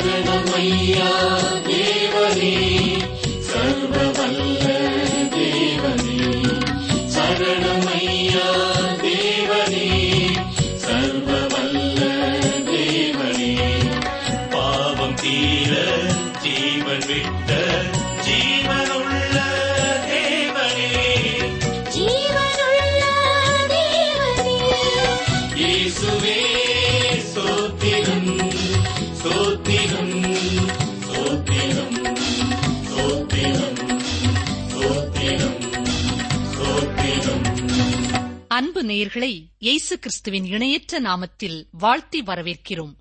சரணமையா தேவனே அன்பு நேயர்களை இயேசு கிறிஸ்துவின் இணையற்ற நாமத்தில் வாழ்த்தி வரவேற்கிறோம்.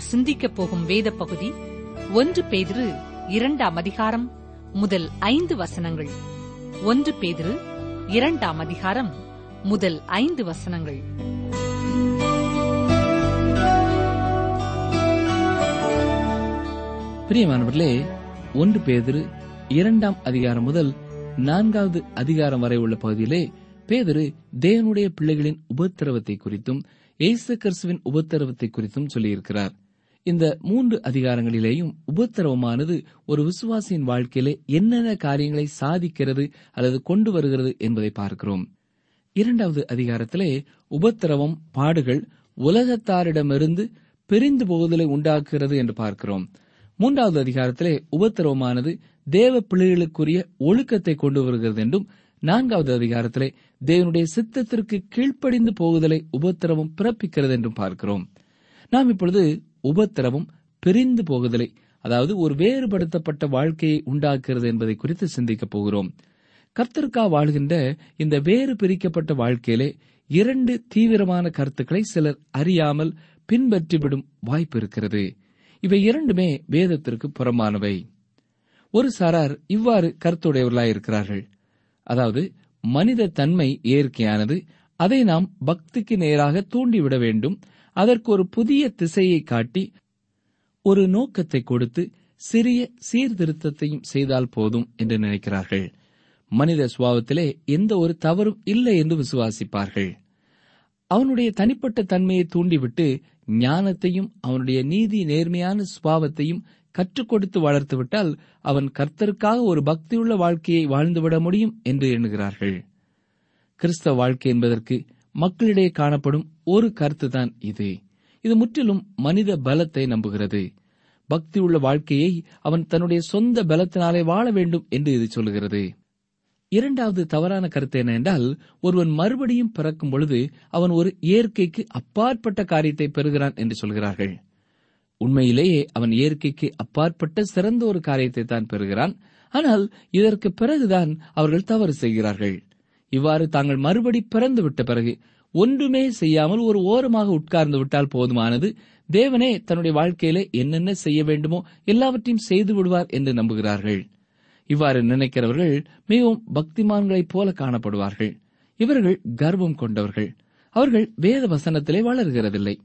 நாம் சிந்திக்கப் போகும் வேத பகுதி ஒன்று பேதிரு இரண்டாம் அதிகாரம் முதல் ஐந்து வசனங்கள். ஒன்று பேதிரு இரண்டாம் அதிகாரம் முதல் ஐந்து வசனங்கள். பிரியமானவர்களே ஒன்று பேதிரு இரண்டாம் அதிகாரம் முதல் நான்காவது அதிகாரம் வரை உள்ள பகுதியிலே பேதிரு தேவனுடைய பிள்ளைகளின் உபத்திரவத்தை குறித்தும் இயேசு கிறிஸ்துவின் உபத்திரவத்தை குறித்தும் சொல்லியிருக்கிறார். இந்த மூன்று அதிகாரங்களிலேயும் உபத்திரவமானது ஒரு விசுவாசியின் வாழ்க்கையிலே என்னென்ன காரியங்களை சாதிக்கிறது அல்லது கொண்டு வருகிறது என்பதை பார்க்கிறோம். இரண்டாவது அதிகாரத்திலே உபத்திரவம் பாடுகள் உலகத்தாரிடமிருந்து பிரிந்து போகுதலை உண்டாக்குகிறது என்று பார்க்கிறோம். மூன்றாவது அதிகாரத்திலே உபத்திரவமானது தேவ பிள்ளைகளுக்குரிய ஒழுக்கத்தை கொண்டு வருகிறது என்றும் நான்காவது அதிகாரத்திலே தேவனுடைய சித்தத்திற்கு கீழ்ப்படிந்து போகுதலை உபத்திரவம் பிறப்பிக்கிறது என்றும் பார்க்கிறோம். நாம் இப்பொழுது உபத்திரவம் பிரிந்து போகுதலை அதாவது ஒரு வேறுபடுத்தப்பட்ட வாழ்க்கையை உண்டாக்குகிறது என்பதை குறித்து சிந்திக்கப் போகிறோம். கர்த்தருக்கா வாழ்கின்ற இந்த வேறு பிரிக்கப்பட்ட வாழ்க்கையிலே இரண்டு தீவிரமான கருத்துக்களை சிலர் அறியாமல் பின்பற்றிவிடும் வாய்ப்பு இருக்கிறது. இவை இரண்டுமே வேதத்திற்கு புறமானவை ஒரு சாரார் இவ்வாறு கருத்துடையவர்களாயிருக்கிறார்கள் அதாவது மனித தன்மை இயற்கையானது அதை நாம் பக்திக்கு நேராக தூண்டிவிட வேண்டும் அதற்கு ஒரு புதிய திசையை காட்டி ஒரு நோக்கத்தை கொடுத்து சிறிய சீர்திருத்தத்தையும் செய்தால் போதும் என்று நினைக்கிறார்கள். மனித சுபாவத்திலே எந்த ஒரு தவறும் இல்லை என்று விசுவாசிப்பார்கள். அவனுடைய தனிப்பட்ட தன்மையை தூண்டிவிட்டு ஞானத்தையும் அவனுடைய நீதி நேர்மையான சுபாவத்தையும் கற்றுக் கொடுத்து வளர்த்துவிட்டால் அவன் கர்த்தருக்காக ஒரு பக்தியுள்ள வாழ்க்கையை வாழ்ந்துவிட முடியும் என்று எண்ணுகிறார்கள். கிறிஸ்தவ வாழ்க்கை என்பதற்கு மக்களிடையே காணப்படும் ஒரு கருத்துதான் இது. இது முற்றிலும் மனித பலத்தை நம்புகிறது. பக்தியுள்ள வாழ்க்கையை அவன் தன்னுடைய சொந்த பலத்தினாலே வாழ வேண்டும் என்று இது சொல்கிறது இரண்டாவது தவறான கருத்து என்ன என்றால் ஒருவன் மறுபடியும் பிறக்கும் பொழுது அவன் ஒரு இயற்கைக்கு அப்பாற்பட்ட காரியத்தை பெறுகிறான் என்று சொல்கிறார்கள். உண்மையிலேயே அவன் இயற்கைக்கு அப்பாற்பட்ட சிறந்த ஒரு காரியத்தை தான் பெறுகிறான். ஆனால் இதற்கு பிறகுதான் அவர்கள் தவறு செய்கிறார்கள். இவ்வாறு தாங்கள் மறுபடி பிறந்து விட்ட பிறகு ஒன்றுமே செய்யாமல் ஒரு ஓரமாக உட்கார்ந்து விட்டால் போதுமானது. தேவனே தன்னுடைய வாழ்க்கையில என்னென்ன செய்ய வேண்டுமோ எல்லாவற்றையும் செய்து விடுவார் என்று நம்புகிறார்கள். இவ்வாறு நினைக்கிறவர்கள் மிகவும் பக்திமான்களைப் போல காணப்படுவார்கள். இவர்கள் கர்வம் கொண்டவர்கள். அவர்கள் வேத வசனத்திலே வளர்கிறதில்லை.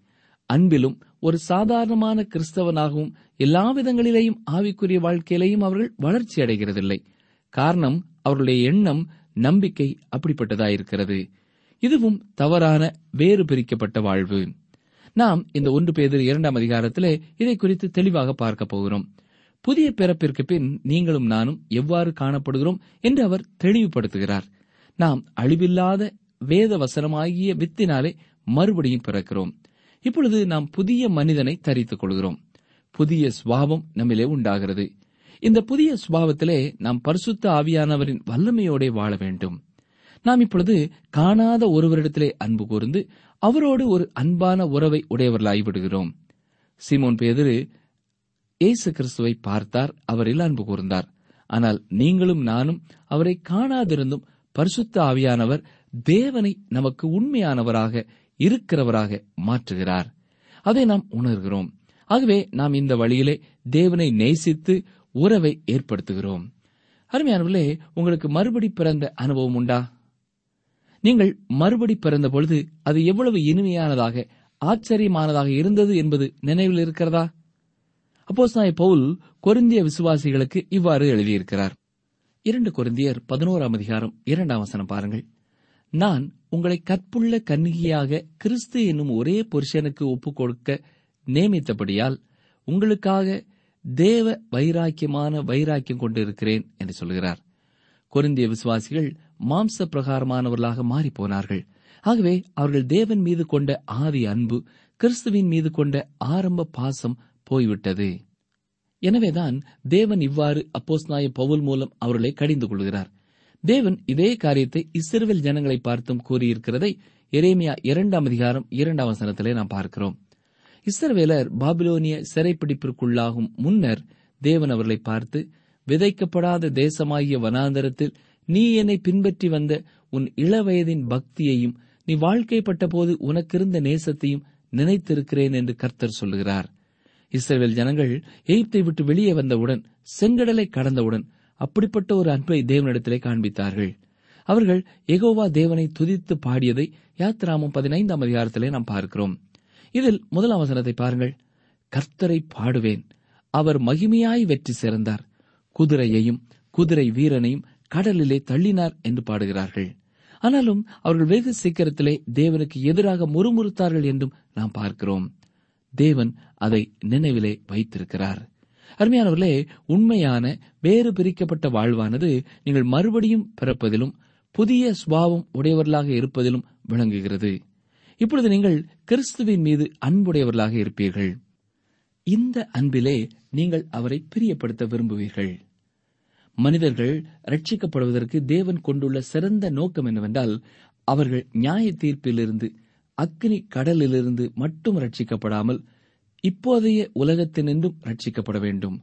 அன்பிலும் ஒரு சாதாரணமான கிறிஸ்தவனாகவும் எல்லா விதங்களிலேயும் ஆவிக்குரிய வாழ்க்கையிலேயும் அவர்கள் வளர்ச்சி அடைகிறதில்லை. காரணம் அவர்களுடைய எண்ணம் நம்பிக்கை அப்படிப்பட்டதாயிருக்கிறது இதுவும் தவறான வேறு பிரிக்கப்பட்ட வாழ்வு. நாம் இந்த ஒன்று பேதர் இரண்டாம் அதிகாரத்திலே இதை குறித்து தெளிவாக பார்க்க போகிறோம். புதிய பிறப்பிற்கு பின் நீங்களும் நானும் எவ்வாறு காணப்படுகிறோம் என்று அவர் தெளிவுபடுத்துகிறார். நாம் அழிவில்லாத வேத வசனமாகிய வித்தினாலே மறுபடியும் பிறக்கிறோம். இப்பொழுது நாம் புதிய மனிதனை தரித்துக் கொள்கிறோம். புதிய சுவாபம் நம்மிலே உண்டாகிறது. இந்த புதிய சுபாவத்திலே நாம் பரிசுத்த ஆவியானவரின் வல்லமையோட வாழ வேண்டும். நாம் இப்பொழுது காணாத ஒருவரிடத்திலே அன்பு கூர்ந்து அவரோடு ஒரு அன்பான உறவை உடையவர்களாகிவிடுகிறோம். சிமோன் பேதரு இயேசு கிறிஸ்துவை பார்த்தார் அவரில் அன்பு கூர்ந்தார். ஆனால் நீங்களும் நானும் அவரை காணாதிருந்தும் பரிசுத்த ஆவியானவர் தேவனை நமக்கு உண்மையானவராக இருக்கிறவராக மாற்றுகிறார். அதை நாம் உணர்கிறோம். ஆகவே நாம் இந்த வழியிலே தேவனை நேசித்து உறவை ஏற்படுத்துகிறோம். அருமையானவர்களே உங்களுக்கு மறுபடி பிறந்த அனுபவம் உண்டா? நீங்கள் மறுபடி பிறந்த பொழுது அது எவ்வளவு இனிமையானதாக ஆச்சரியமானதாக இருந்தது என்பது நினைவில் இருக்கிறதா? அப்போஸ் பவுல் கொருந்திய விசுவாசிகளுக்கு இவ்வாறு எழுதியிருக்கிறார். இரண்டு கொருந்தியர் பதினோராம் அதிகாரம் இரண்டாம் வசனம் பாருங்கள். நான் உங்களை கற்புள்ள கன்னிகையாக கிறிஸ்து என்னும் ஒரே புருஷனுக்கு ஒப்புக் கொடுக்க நியமித்தபடியால் உங்களுக்காக தேவ வைராக்கியமான வைராக்கியம் கொண்டிருக்கிறேன் என்று சொல்கிறார் கொருந்திய விசுவாசிகள் மாம்ச பிரகாரமானவர்களாக மாறிப் போனார்கள் ஆகவே அவர்கள் தேவன் மீது கொண்ட ஆதி அன்பு கிறிஸ்துவின் மீது கொண்ட ஆரம்ப பாசம் போய்விட்டது. எனவேதான் தேவன் இவ்வாறு அப்போஸ்நாய பவுல் மூலம் அவர்களை கடிந்து கொள்கிறார். தேவன் இதே காரியத்தை இஸ்ரேல் ஜனங்களை பார்த்தும் கூறியிருக்கிறதை எரேமியா இரண்டாம் அதிகாரம் இரண்டாம் வசனத்திலே நாம் பார்க்கிறோம். இஸ்ரவேலர் பாபிலோனிய சிறைப்பிடிப்பிற்குள்ளாகும் முன்னர் தேவன் அவர்களை பார்த்து விதைக்கப்படாத தேசமாகிய வனாந்தரத்தில் நீ என்னை பின்பற்றி வந்த உன் இளவயதின் பக்தியையும் நீ வாழ்க்கைப்பட்ட போது உனக்கிருந்த நேசத்தையும் நினைத்திருக்கிறேன் என்று கர்த்தர் சொல்லுகிறார். இஸ்ரேல் ஜனங்கள் எகிப்தை விட்டு வெளியே வந்தவுடன் செங்கடலை கடந்தவுடன் அப்படிப்பட்ட ஒரு அன்பை தேவனிடத்திலே காண்பித்தார்கள். அவர்கள் எகோவா தேவனை துதித்து பாடியதை யாத்ராமம் பதினைந்தாம் அதிகாரத்திலே நாம் பார்க்கிறோம். இதில் முதல் அவசரத்தை பாருங்கள். கர்த்தரை பாடுவேன். அவர் மகிமையாய் வெற்றி சேர்ந்தார் குதிரையையும் குதிரை வீரனையும் கடலிலே தள்ளினார் என்று பாடுகிறார்கள். ஆனாலும் அவர்கள் வெகு சீக்கிரத்திலே தேவனுக்கு எதிராக முறுமுறுத்தார்கள் என்றும் நாம் பார்க்கிறோம். தேவன் அதை நினைவிலே வைத்திருக்கிறார். அருமையானவர்களே உண்மையான வேறு பிரிக்கப்பட்ட வாழ்வானது நீங்கள் மறுபடியும் பிறப்பதிலும் புதிய சுபாவம் உடையவர்களாக இருப்பதிலும் விளங்குகிறது. இப்பொழுது நீங்கள் கிறிஸ்துவின் மீது அன்புடையவர்களாக இருப்பீர்கள். இந்த அன்பிலே நீங்கள் அவரை பிரியப்படுத்த விரும்புவீர்கள். மனிதர்கள் ரட்சிக்கப்படுவதற்கு தேவன் கொண்டுள்ள சிறந்த நோக்கம் என்னவென்றால் அவர்கள் நியாய தீர்ப்பிலிருந்து அக்னி கடலிலிருந்து மட்டும் ரட்சிக்கப்படாமல் இப்போதைய உலகத்தினின்றும் ரட்சிக்கப்பட வேண்டும்.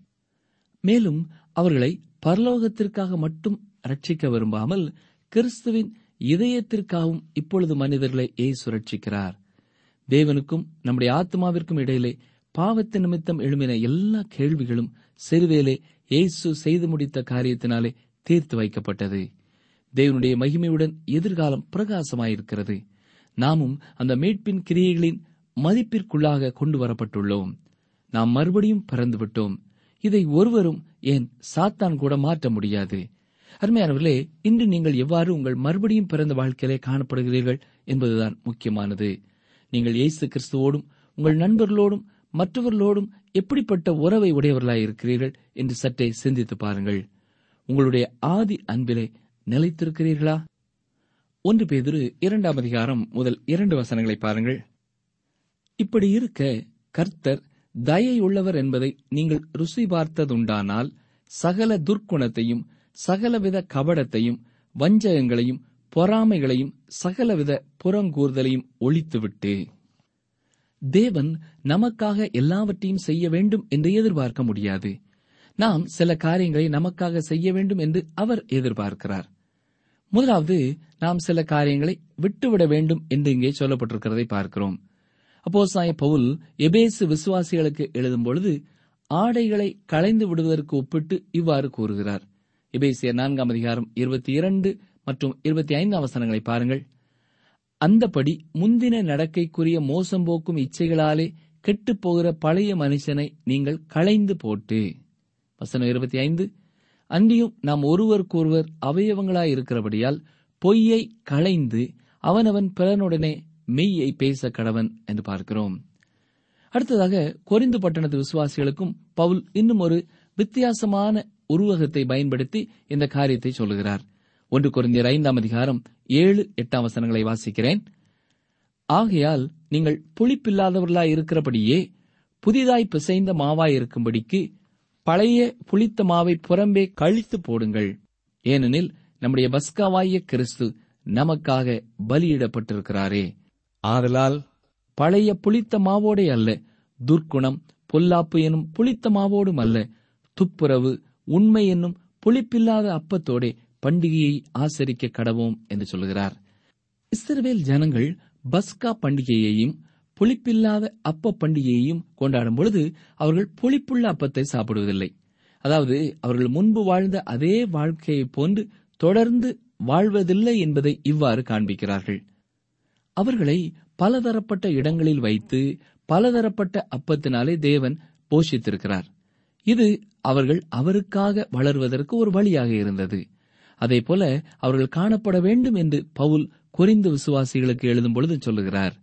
மேலும் அவர்களை பரலோகத்திற்காக மட்டும் ரட்சிக்க விரும்பாமல் கிறிஸ்துவின் இதயத்திற்காகவும் இப்பொழுது மனிதர்களை ஏ ரட்சிக்கிறார். தேவனுக்கும் நம்முடைய ஆத்மாவிற்கும் இடையிலே பாவத்து நிமித்தம் எழும்பின எல்லா கேள்விகளும் சிறுவேலே இயேசு செய்து முடித்த காரியத்தினாலே தீர்த்து வைக்கப்பட்டது. தேவனுடைய மகிமையுடன் எதிர்காலம் பிரகாசமாயிருக்கிறது. நாமும் அந்த மீட்பின் கிரியைகளின் மதிப்பிற்குள்ளாக கொண்டு வரப்பட்டுள்ளோம். நாம் மறுபடியும் பிறந்துவிட்டோம். இதை ஒருவரும் ஏன் சாத்தான் கூட மாற்ற முடியாது. அருமையானவர்களே இன்று நீங்கள் எவ்வாறு உங்கள் மறுபடியும் பிறந்த வாழ்க்கையிலே காணப்படுகிறீர்கள் என்பதுதான் முக்கியமானது. நீங்கள் இயேசு கிறிஸ்துவோடும் உங்கள் நண்பர்களோடும் மற்றவர்களோடும் எப்படிப்பட்ட உறவை உடையவர்களாய் இருக்கிறீர்கள் என்று சற்றே சிந்தித்து பாருங்கள். உங்களுடைய ஆதி அன்பிலே நிலைத்திருக்கிறீர்களா? ஒன்று பேதிரு இரண்டாம் அதிகாரம் முதல் இரண்டு வசனங்களை பாருங்கள். இப்படி இருக்க கர்த்தர் தயை உள்ளவர் என்பதை நீங்கள் ருசி பார்த்ததுண்டானால் சகல துர்க்குணத்தையும் சகலவித கபடத்தையும் வஞ்சகங்களையும் பொறாமைகளையும் சகலவித புறங்கூறுதலையும் ஒழித்துவிட்டு தேவன் நமக்காக எல்லாவற்றையும் செய்ய வேண்டும் என்று எதிர்பார்க்க முடியாது. நாம் சில காரியங்களை நமக்காக செய்ய வேண்டும் என்று அவர் எதிர்பார்க்கிறார். முதலாவது நாம் சில காரியங்களை விட்டுவிட வேண்டும் என்று இங்கே சொல்லப்பட்டிருக்கிறதை பார்க்கிறோம். அப்போஸ்தாய பவுல் எபேசு விசுவாசிகளுக்கு எழுதும் பொழுது ஆடைகளை களைந்து விடுவதற்கு ஒப்பிட்டு இவ்வாறு கூறுகிறார். இபேசிய நான்காம் அதிகாரம் இருபத்தி இரண்டு மற்றும் இருபத்தி ஐந்து அவசரங்களை பாருங்கள். அந்தபடி முந்தின நடக்கைக்குரிய மோசம் போக்கும் இச்சைகளாலே கெட்டுப் போகிற பழைய மனுஷனை நீங்கள் களைந்து போட்டு. வசனம் இருபத்தி ஐந்து. அன்றியும் நாம் ஒருவருக்கொருவர் அவயவங்களாய் இருக்கிறபடியால் பொய்யை களைந்து அவனவன் பிறனுடனே மெய்யை பேச கடவன் என்று பார்க்கிறோம். அடுத்ததாக கொரிந்து பட்டணத்து விசுவாசிகளுக்கும் பவுல் இன்னும் ஒரு வித்தியாசமான உருவகத்தை பயன்படுத்தி இந்த காரியத்தை சொல்லுகிறார். ஒன்று குறைந்தர் ஐந்தாம் அதிகாரம் ஏழு எட்டாம் வசனங்களை வாசிக்கிறேன். ஆகையால் நீங்கள் புளிப்பில்லாதவர்களாய் இருக்கிறபடியே புதிதாய் பிசைந்த மாவாய் இருக்கும்படிக்கு பழைய புளித்த மாவை புறம்பே கழித்து போடுங்கள். ஏனெனில் நம்முடைய பஸ்காவாய கிறிஸ்து நமக்காக பலியிடப்பட்டிருக்கிறாரே. ஆதலால் பழைய புளித்த மாவோடே அல்ல துர்க்குணம் பொல்லாப்பு எனும் புளித்த மாவோடும் அல்ல துப்புரவு உண்மை என்னும் புளிப்பில்லாத அப்பத்தோடே பண்டிகையை ஆசரிக்க கடவோம் என்று சொல்கிறார். இஸ்ரவேல் ஜனங்கள் பஸ்கா பண்டிகையையும் புளிப்பில்லாத அப்ப பண்டிகையையும் கொண்டாடும் பொழுது அவர்கள் புளிப்புள்ள அப்பத்தை சாப்பிடுவதில்லை. அதாவது அவர்கள் முன்பு வாழ்ந்த அதே வாழ்க்கையைப் போன்று தொடர்ந்து வாழ்வதில்லை என்பதை இவ்வாறு காண்பிக்கிறார்கள். அவர்களை பலதரப்பட்ட இடங்களில் வைத்து பலதரப்பட்ட அப்பத்தினாலே தேவன் போஷித்திருக்கிறார். இது அவர்கள் அவருக்காக வளர்வதற்கு ஒரு வழியாக இருந்தது. அதே போல அவர்கள் காணப்பட வேண்டும் என்று பவுல் குறிந்து விசுவாசிகளுக்கு எழுதும் பொழுது சொல்லுகிறார்.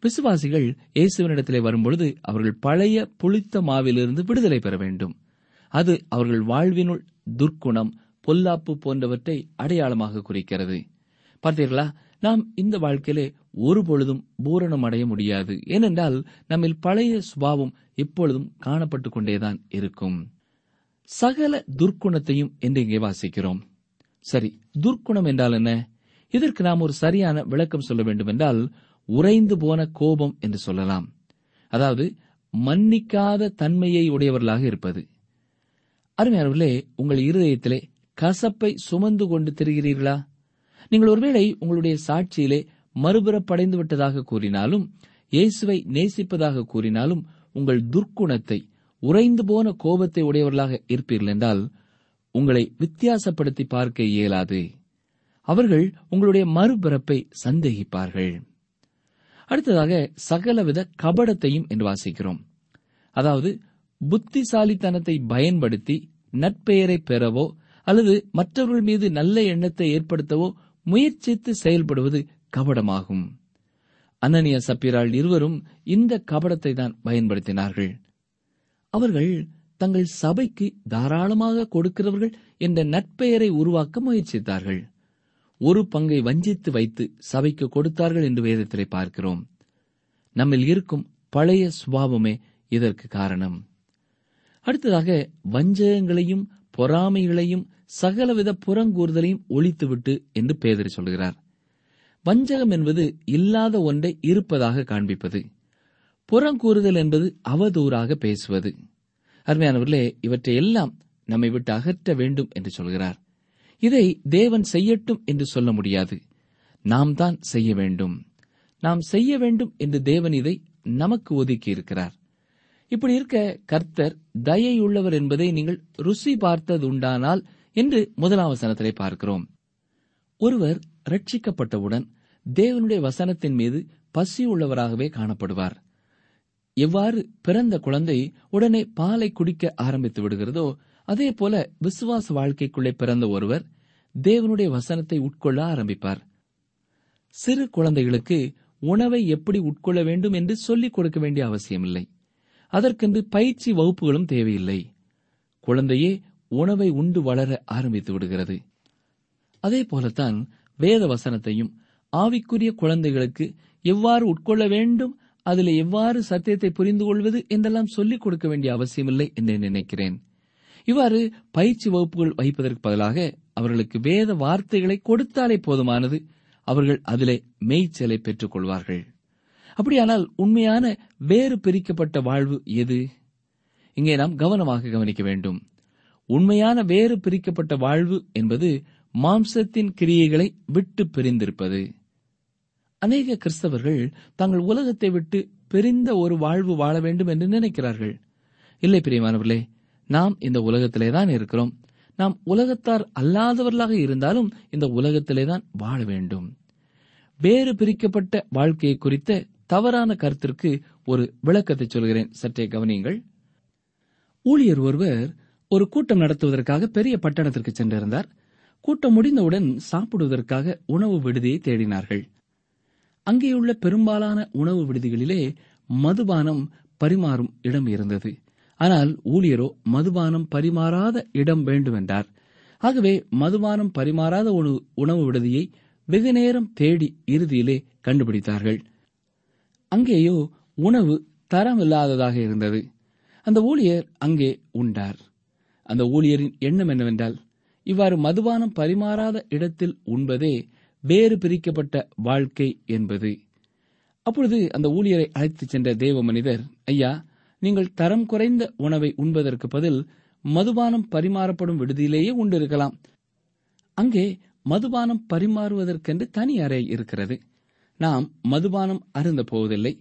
விசுவாசிகள் இயேசுவனிடத்திலே வரும்பொழுது அவர்கள் பழைய புளித்த மாவிலிருந்து விடுதலை பெற வேண்டும். அது அவர்கள் வாழ்வினுள் துர்க்குணம் பொல்லாப்பு போன்றவற்றை அடையாளமாக குறிக்கிறது. பார்த்தீர்களா? நாம் இந்த வாழ்க்கையிலே ஒருபொழுதும் பூரணம் அடைய முடியாது. ஏனென்றால் நம்மில் பழைய சுபாவம் எப்பொழுதும் காணப்பட்டுக் கொண்டேதான் இருக்கும். சகல துர்க்குணத்தையும் என்று இங்கே வாசிக்கிறோம். சரி துர்க்குணம் என்றால் என்ன? இதற்கு நாம் ஒரு சரியான விளக்கம் சொல்ல வேண்டும் என்றால் உறைந்து போன கோபம் என்று சொல்லலாம். அதாவது மன்னிக்காத தன்மையை உடையவர்களாக இருப்பது. அருமையானவர்களே உங்கள் இருதயத்திலே கசப்பை சுமந்து கொண்டு திரிகிறீர்களா? நீங்கள் ஒருவேளை உங்களுடைய சாட்சியிலே மறுபுறப்படைந்து விட்டதாக கூறினாலும் இயேசுவை நேசிப்பதாக கூறினாலும் உங்கள் துர்க்குணத்தை உறைந்து போன கோபத்தை உடையவர்களாக இருப்பீர்கள் என்றால் உங்களை வித்தியாசப்படுத்தி பார்க்க இயலாது. அவர்கள் உங்களுடைய மறுபிறப்பை சந்தேகிப்பார்கள். அடுத்ததாக சகலவித கபடத்தையும் என்று வாசிக்கிறோம். அதாவது புத்திசாலித்தனத்தை பயன்படுத்தி நட்பெயரை பெறவோ அல்லது மற்றவர்கள் மீது நல்ல எண்ணத்தை ஏற்படுத்தவோ முயற்சித்து செயல்படுவது கபடமாகும். அனனிய சப்பிராள் இருவரும் இந்த கபடத்தை தான் பயன்படுத்தினார்கள். அவர்கள் தங்கள் சபைக்கு தாராளமாக கொடுக்கிறவர்கள் என்ற நட்பெயரை உருவாக்க முயற்சித்தார்கள். ஒரு பங்கை வஞ்சித்து வைத்து சபைக்கு கொடுத்தார்கள் என்று வேதத்திலே பார்க்கிறோம். நம்மில் இருக்கும் பழைய சுபாவமே இதற்கு காரணம். அடுத்ததாக வஞ்சகங்களையும் பொறாமைகளையும் சகலவித புறங்கூறுதலையும் ஒழித்துவிட்டு என்று பேதர் சொல்கிறார் வஞ்சகம் என்பது இல்லாத ஒன்றை இருப்பதாக காண்பிப்பது. புறங்கூறுதல் என்பது அவதூறாக பேசுவது. அருமையானவர்களே இவற்றை எல்லாம் நம்மை விட்டு அகற்ற வேண்டும் என்று சொல்கிறார். இதை தேவன் செய்யட்டும் என்று சொல்ல முடியாது. நாம் தான் செய்ய வேண்டும். நாம் செய்ய வேண்டும் என்று தேவன் இதை நமக்கு ஒதுக்கி இருக்கிறார். இப்படி இருக்க கர்த்தர் தயையுள்ளவர் என்பதை நீங்கள் ருசி பார்த்தது உண்டானால் என்று முதலாம் வசனத்திலே பார்க்கிறோம். ஒருவர் ரட்சிக்கப்பட்டவுடன் தேவனுடைய வசனத்தின் மீது பசியுள்ளவராகவே காணப்படுவார். எவ்வாறு பிறந்த குழந்தை உடனே பாலை குடிக்க ஆரம்பித்து விடுகிறதோ அதே போல விசுவாச வாழ்க்கைக்குள்ளே பிறந்த ஒருவர் தேவனுடைய வசனத்தை உட்கொள்ள ஆரம்பிப்பார். சிறு குழந்தைகளுக்கு உணவை எப்படி உட்கொள்ள வேண்டும் என்று சொல்லிக் கொடுக்க வேண்டிய அவசியமில்லை. அதற்கென்று பயிற்சி வகுப்புகளும் தேவையில்லை. குழந்தையே உணவை உண்டு வளர ஆரம்பித்து விடுகிறது. அதே போலத்தான் வேத வசனத்தையும் ஆவிக்குரிய குழந்தைகளுக்கு எவ்வாறு உட்கொள்ள வேண்டும் அதில் எவ்வாறு சத்தியத்தை புரிந்து கொள்வது என்றெல்லாம் சொல்லிக் கொடுக்க வேண்டிய அவசியமில்லை என்று நினைக்கிறேன். இவ்வாறு பயிற்சி வகுப்புகள் வைப்பதற்கு பதிலாக அவர்களுக்கு வேத வார்த்தைகளை கொடுத்தாலே போதுமானது அவர்கள் அதிலே மேய்ச்சலை பெற்றுக் கொள்வார்கள். அப்படியானால் உண்மையான வேறு பிரிக்கப்பட்ட வாழ்வு எது? இங்கே நாம் கவனமாக கவனிக்க வேண்டும். உண்மையான வேறு பிரிக்கப்பட்ட வாழ்வு என்பது மாம்சத்தின் கிரியைகளை விட்டு பிரிந்திருப்பது. அநேக கிறிஸ்தவர்கள் தங்கள் உலகத்தை விட்டு பிரிந்த ஒரு வாழ்வு வாழ வேண்டும் என்று நினைக்கிறார்கள். இல்லை பிரியமானவர்களே நாம் இந்த உலகத்திலே தான் இருக்கிறோம். நாம் உலகத்தார் அல்லாதவர்களாக இருந்தாலும் இந்த உலகத்திலே தான் வாழ வேண்டும். வேறு பிரிக்கப்பட்ட வாழ்க்கையை குறித்த தவறான கருத்திற்கு ஒரு விளக்கத்தை சொல்கிறேன். சற்றே கவனியுங்கள். ஊழியர் ஒருவர் ஒரு கூட்டம் நடத்துவதற்காக பெரிய பட்டணத்திற்கு சென்றிருந்தார். கூட்டம் முடிந்தவுடன் சாப்பிடுவதற்காக உணவு விடுதியை தேடினார்கள். அங்கேயுள்ள பெரும்பாலான உணவு விடுதிகளிலே மதுபானம் பரிமாறும் இடம் இருந்தது. ஆனால் ஊழியரோ மதுபானம் பரிமாறாத இடம் வேண்டுமென்றார். ஆகவே மதுபானம் பரிமாறாத உணவு உணவு விடுதியை வெகு நேரம் தேடி இறுதியிலே கண்டுபிடித்தார்கள். அங்கேயோ உணவு தரமில்லாததாக இருந்தது. அந்த ஊழியர் அங்கே உண்டார். அந்த ஊழியரின் எண்ணம் என்னவென்றால் இவ்வாறு மதுபானம் பரிமாறாத இடத்தில் உண்பதே வேறு பிரிக்கப்பட்ட வாழ்க்கை என்பது. அப்பொழுது அந்த ஊழியரை அழைத்துச் சென்ற தேவ மனிதர் ஐயா நீங்கள் தரம் குறைந்த உணவை உண்பதற்கு பதில் மதுபானம் பரிமாறப்படும் விடுதியிலேயே உண்டிருக்கலாம். அங்கே மதுபானம் பரிமாறுவதற்கென்று தனி அறை இருக்கிறது. நாம் மதுபானம் அருந்த போவதில்லை.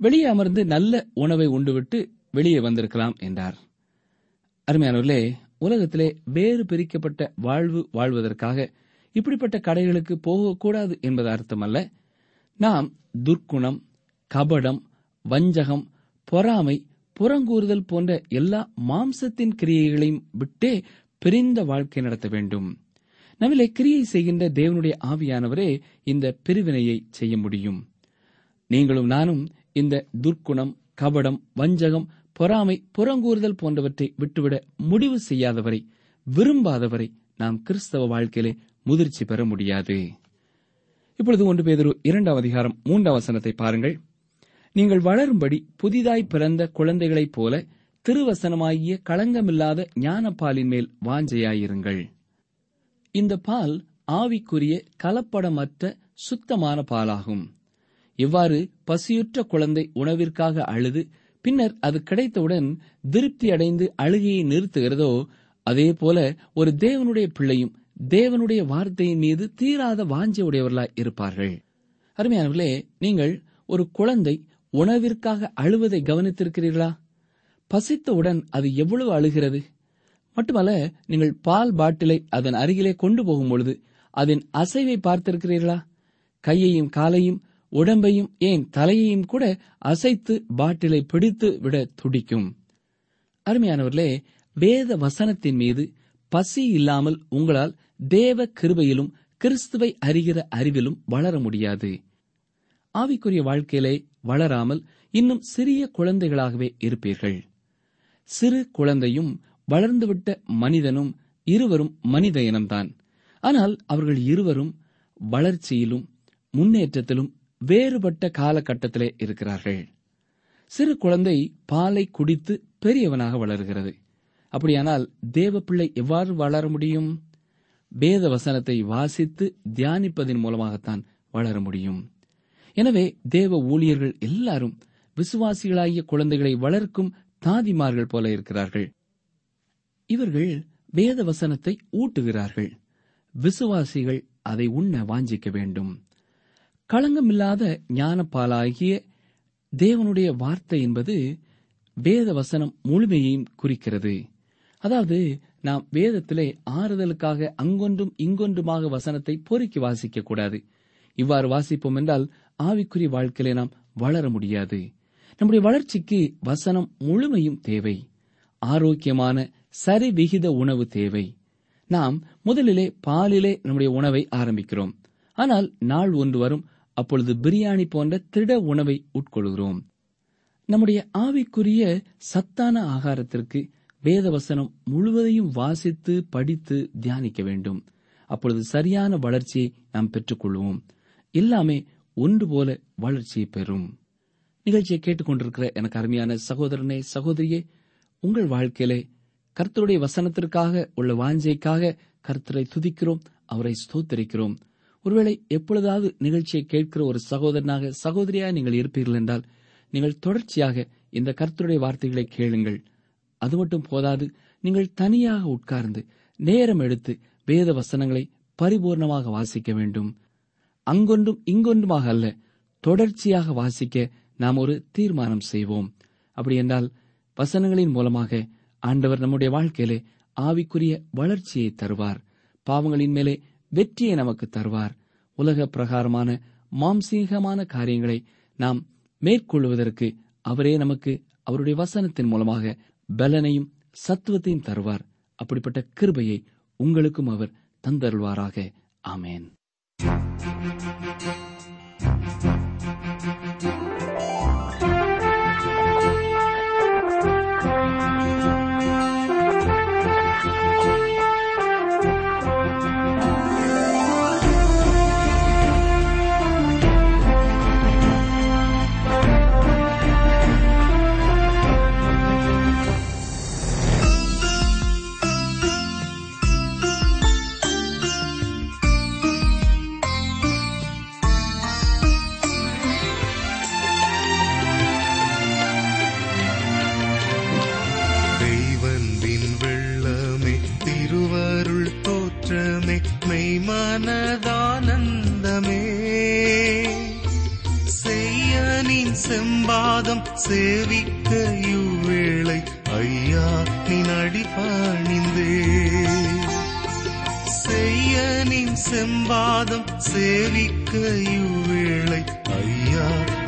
வெளியே அமர்ந்து நல்ல உணவை உண்டுவிட்டு வெளியே வந்திருக்கலாம் என்றார். அருமையானவர்களே உலகத்திலே வேறு பிரிக்கப்பட்ட வாழ்வு வாழ்வதற்காக இப்படிப்பட்ட கடைகளுக்கு போகக்கூடாது என்பது அர்த்தமல்ல. நாம் துர்க்குணம் கபடம் வஞ்சகம் பொறாமை புறங்கூறுதல் போன்ற எல்லா மாம்சத்தின் கிரியைகளையும் விட்டே பிரிந்த வாழ்க்கை நடத்த வேண்டும். நம்மிலே கிரியை செய்கின்ற தேவனுடைய ஆவியானவரே இந்த பிரிவினையை செய்ய முடியும். நீங்களும் நானும் இந்த துர்க்குணம் கபடம் வஞ்சகம் பொறாமை புறங்கூறுதல் போன்றவற்றை விட்டுவிட முடிவு செய்யாதவரை விரும்பாதவரை நாம் கிறிஸ்தவ வாழ்க்கையிலே முதிர்ச்சி பெற முடியாது. இப்பொழுது ஒன்று பேதரு இரண்டாம் அதிகாரம் மூன்றாம் வசனத்தை பாருங்கள். நீங்கள் வளரும்படி புதிதாய் பிறந்த குழந்தைகளைப் போல திருவசனமாகிய களங்கமில்லாத ஞானப்பாலின் மேல் வாஞ்சையாயிருங்கள். இந்த பால் ஆவிக்குரிய கலப்படமற்ற சுத்தமான பாலாகும். இவ்வாறு பசியுற்ற குழந்தை உணவிற்காக அழுது பின்னர் அது கிடைத்தவுடன் திருப்தி அடைந்து அழுகையை நிறுத்துகிறதோ அதே போல ஒரு தேவனுடைய பிள்ளையும் தேவனுடைய வார்த்தையின் மீது தீராத வாஞ்சை உடையவர்களாய் இருப்பார்கள். அருமையானவர்களே நீங்கள் ஒரு குழந்தை உணவிற்காக அழுவதை கவனித்திருக்கிறீர்களா? பசித்தவுடன் அது எவ்வளவு அழுகிறது? மட்டுமல்ல நீங்கள் பால் பாட்டிலை அதன் அருகிலே கொண்டு போகும் பொழுது அதன் அசைவை பார்த்திருக்கிறீர்களா? கையையும் காலையும் உடம்பையும் ஏன் தலையையும் கூட அசைத்து பாட்டிலை பிடித்து விட துடிக்கும். அருமையானவர்களே வேத வசனத்தின் மீது பசி இல்லாமல் உங்களால் தேவ கிருபையிலும் கிறிஸ்துவை அறிகிற அறிவிலும் வளர முடியாது. ஆவிக்குரிய வாழ்க்கையிலே வளராமல் இன்னும் சிறிய குழந்தைகளாகவே இருப்பீர்கள். சிறு குழந்தையும் வளர்ந்துவிட்ட மனிதனும் இருவரும் மனித இனம்தான் ஆனால் அவர்கள் இருவரும் வளர்ச்சியிலும் முன்னேற்றத்திலும் வேறுபட்ட காலகட்டத்திலே இருக்கிறார்கள். சிறு குழந்தை பாலை குடித்து பெரியவனாக வளர்கிறது. அப்படியானால் தேவ பிள்ளை எவ்வாறு வளர முடியும்? வேத வசனத்தை வாசித்து தியானிப்பதன் மூலமாகத்தான் வளர முடியும். எனவே தேவ ஊழியர்கள் எல்லாரும் விசுவாசிகளாகிய குழந்தைகளை வளர்க்கும் தாதிமார்கள் போல இருக்கிறார்கள். இவர்கள் வேத வசனத்தை ஊட்டுகிறார்கள். விசுவாசிகள் அதை உண்ண வாஞ்சிக்க வேண்டும். களங்கமில்லாத ஞானப்பாலாகிய தேவனுடைய வார்த்தை என்பது வேத வசனம் முழுமையையும் குறிக்கிறது. அதாவது நாம் வேதத்திலே ஆறுதலுக்காக அங்கொன்றும் இங்கொன்றுமாக வசனத்தை பொறுக்கி வாசிக்க கூடாது இவ்வாறு வாசிப்போம் என்றால் ஆவிக்குரிய வாழ்க்கையிலே நாம் வளர முடியாது. நம்முடைய வளர்ச்சிக்கு வசனம் முழுமையும் தேவை. ஆரோக்கியமான சரிவிகித உணவு தேவை. நாம் முதலிலே பாலிலே நம்முடைய உணவை ஆரம்பிக்கிறோம். ஆனால் நாள் ஒன்று வரும் அப்பொழுது பிரியாணி போன்ற திட உணவை உட்கொள்கிறோம். நம்முடைய ஆவிக்குரிய சத்தான ஆகாரத்திற்கு வேதவசனம் முழுவதையும் வாசித்து படித்து தியானிக்க வேண்டும். அப்பொழுது சரியான வளர்ச்சியை நாம் பெற்றுக்கொள்வோம். எல்லாமே ஒன்று போல வளர்ச்சியை பெறும். நிகழ்ச்சியை கேட்டுக்கொண்டிருக்கிற எனக்கு அருமையான சகோதரனே சகோதரியே உங்கள் வாழ்க்கையிலே கர்த்தருடைய வசனத்திற்காக உள்ள வாஞ்சைக்காக கர்த்தரை துதிக்கிறோம் அவரை ஸ்தோத்தரிக்கிறோம். ஒருவேளை எப்பொழுதாவது நிகழ்ச்சியை கேட்கிற ஒரு சகோதரனாக சகோதரியாக நீங்கள் இருப்பீர்கள் என்றால் நீங்கள் தொடர்ச்சியாக இந்த கர்த்தருடைய வார்த்தைகளை கேளுங்கள். அது மட்டும் போதாது நீங்கள் தனியாக உட்கார்ந்து நேரம் எடுத்து வேத வசனங்களை பரிபூர்ணமாக வாசிக்க வேண்டும். அங்கொன்றும் இங்கொன்றுமாக அல்ல தொடர்ச்சியாக வாசிக்க நாம் ஒரு தீர்மானம் செய்வோம். அப்படி என்றால் வசனங்களின் மூலமாக ஆண்டவர் நம்முடைய வாழ்க்கையிலே ஆவிக்குரிய வளர்ச்சியை தருவார். பாவங்களின் மேலே வெற்றியை நமக்கு தருவார். உலக பிரகாரமான மாம்சீகமான காரியங்களை நாம் மேற்கொள்வதற்கு அவரே நமக்கு அவருடைய வசனத்தின் மூலமாக பலனையும் சத்துவத்தையும் தருவார். அப்படிப்பட்ட கிருபையை உங்களுக்கும் அவர் தந்தருள்வாராக. ஆமேன்.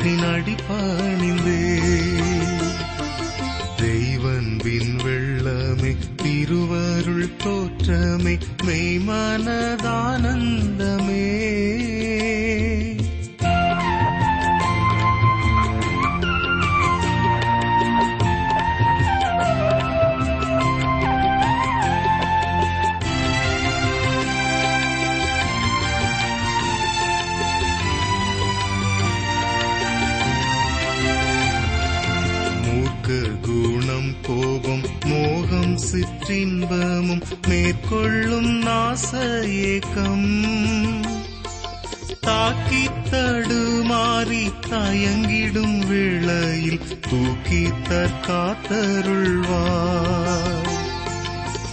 ஐயா நின் தெய்வன்பின் வெள்ளமே திருவருள் தோற்றமே மெய்மானதானந்தமே. சிற்றின்பமும் மேற்கொள்ளும் நாச ஏக்கம் தாக்கி தடுமாறி தயங்கிடும் வேளையில் தூக்கி தற்காத்தருள்வார்.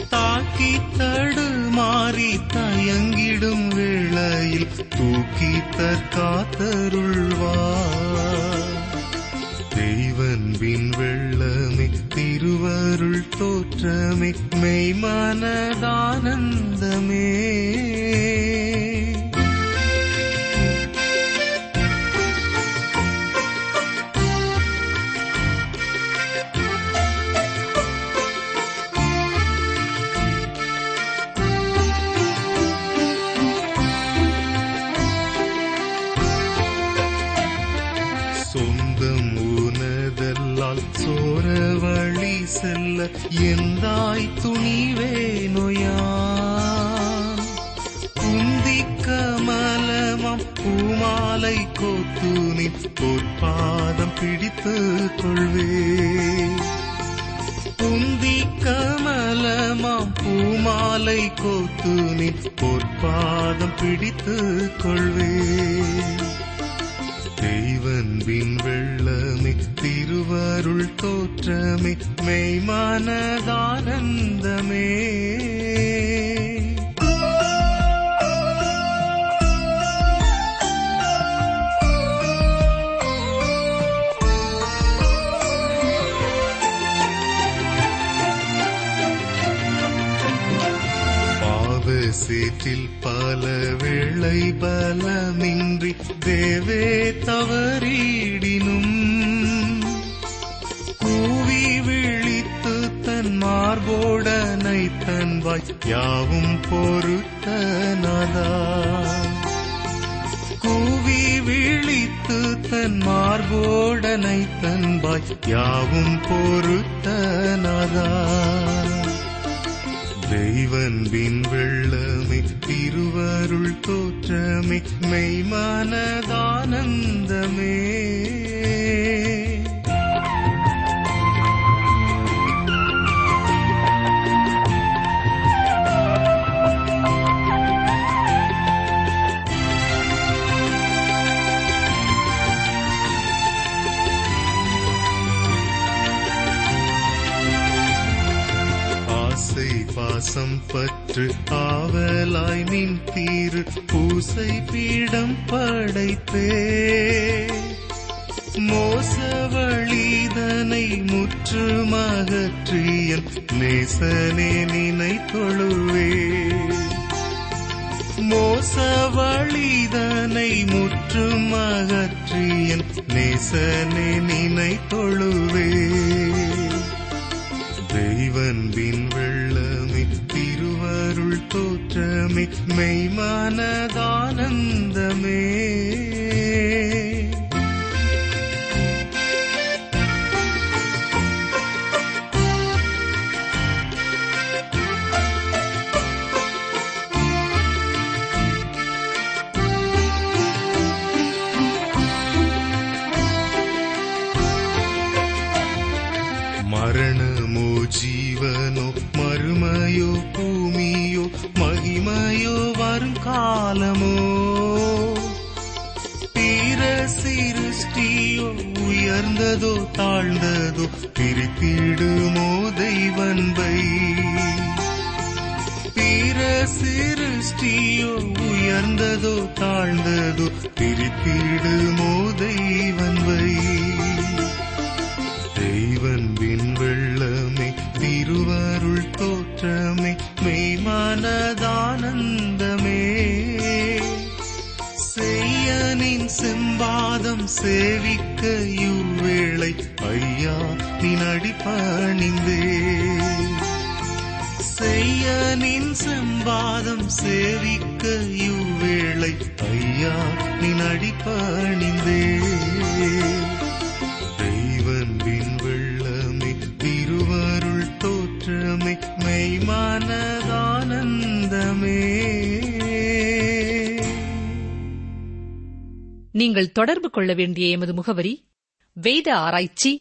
தாக்கி தடுமாறி தயங்கிடும் வேளையில் தூக்கி தற்காத்தருள்வார். தெய்வன்பின் வெள்ளமே திருவருள் தோற்றமே மனதானந்தமே. செல்ல எந்தாய் துணிவே நொயா? குந்தி கமலமாம் பூமாலை கோத்து நீ பொற்பாதம் பிடித்து கொள்வே. குந்தி கமலமாம் தெய்வன்பின் வெள்ளமே திருவருள் தோற்றமே மெய்மானதானந்தமே. சேற்றில் கால வேளை பலமின்றி தேவே தவறிடினும். கூவி விழித்து தன் மார்போடனை தன் வாய் பொறுத்தனதா கூவி விழித்து தன் மார்போடனை தன் வாய் யாவும் பொறுத்தனதா தெய்வன்பின் வெள்ள திருவருள் தோற்றமே மெய்மானதானந்தமே. ஆசை பாசம் பற்று ஆவலாய் நின் தீரு பூசை பீடம் படைத்தே. மோசவழிதனை முற்றுமகற்றியன் நேசனே நினை தொழுவே மோசவழிதனை முற்றுமகற்றியன் நேசனே நினை தொழுவே தெய்வன்பின் வெள்ளமே தோற்றமே மெய்மானதானந்தமே. விடுமோ தெய்வன்பை பிற சிருஷ்டியோ உயர்ந்ததோ தாழ்ந்ததோ திருப்பிடுமோ தெய்வன்பை தெய்வன்பின் வெள்ளமே திருவருள் தோற்றமே மெய்மானதானந்தமே. செய்யனின் செம்பாதம் சேவிக்க இவ்வேளை ஐயா நின் செய்ய நின் செம்பாதம் சேவிக்க இவ்வேளை ஐயா நின் அடிப்பணிந்தே தெய்வன்பின் வெள்ளமே திருவருள் தோற்றமே மெய்மானதானந்தமே. நீங்கள் தொடர்பு கொள்ள வேண்டிய எமது முகவரி வேத ஆராய்ச்சி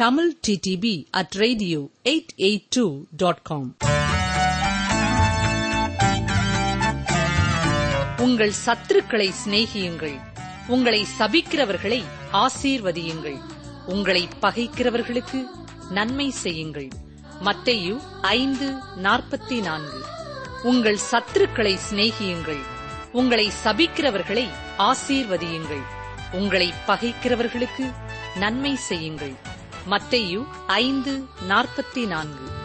Tamil TDP at radio eight eight two dot com உங்கள் சத்துருக்களை சிநேகியுங்கள். உங்களை சபிக்கிறவர்களை ஆசீர்வதியுங்கள். உங்களை பகைக்கிறவர்களுக்கு நன்மை செய்யுங்கள். மத்தையு ஐந்து நாற்பத்தி நான்கு. உங்கள் சத்துருக்களை சிநேகியுங்கள். உங்களை சபிக்கிறவர்களை ஆசீர்வதியுங்கள். உங்களை பகைக்கிறவர்களுக்கு நன்மை செய்யுங்கள். மத்தையு ஐந்து நாற்பத்தி நான்கு.